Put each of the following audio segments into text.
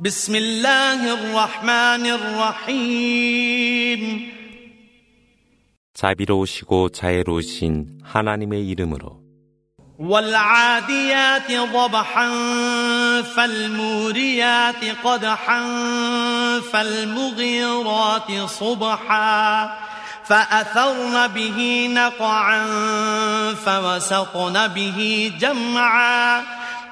بسم الله الرحمن الرحيم 자비로우시고 자애로우신 하나님의 이름으로 والعاديات ضبحا فالموريات قدحا فالمغيرات صبحا فأثرن به نقعا فوسطن به جمعا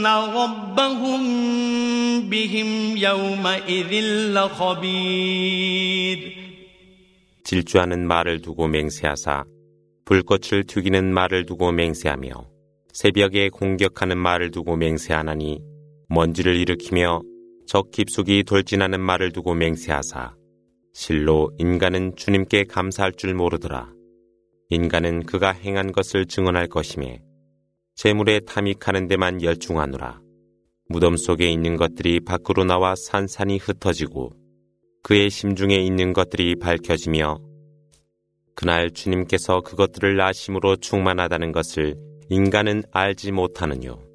إن ربهم بهم يومئذ لخبير 질주하는 말을 두고 맹세하사 불꽃을 튀기는 말을 두고 맹세하며 새벽에 공격하는 말을 두고 맹세하나니 먼지를 일으키며 적 깊숙이 돌진하는 말을 두고 맹세하사 실로 인간은 주님께 감사할 줄 모르더라. 인간은 그가 행한 것을 증언할 것이며 재물에 탐닉하는 데만 열중하노라. 무덤 속에 있는 것들이 밖으로 나와 산산이 흩어지고 그의 심중에 있는 것들이 밝혀지며 그날 주님께서 그것들을 아심으로 충만하다는 것을 인간은 알지 못하느뇨.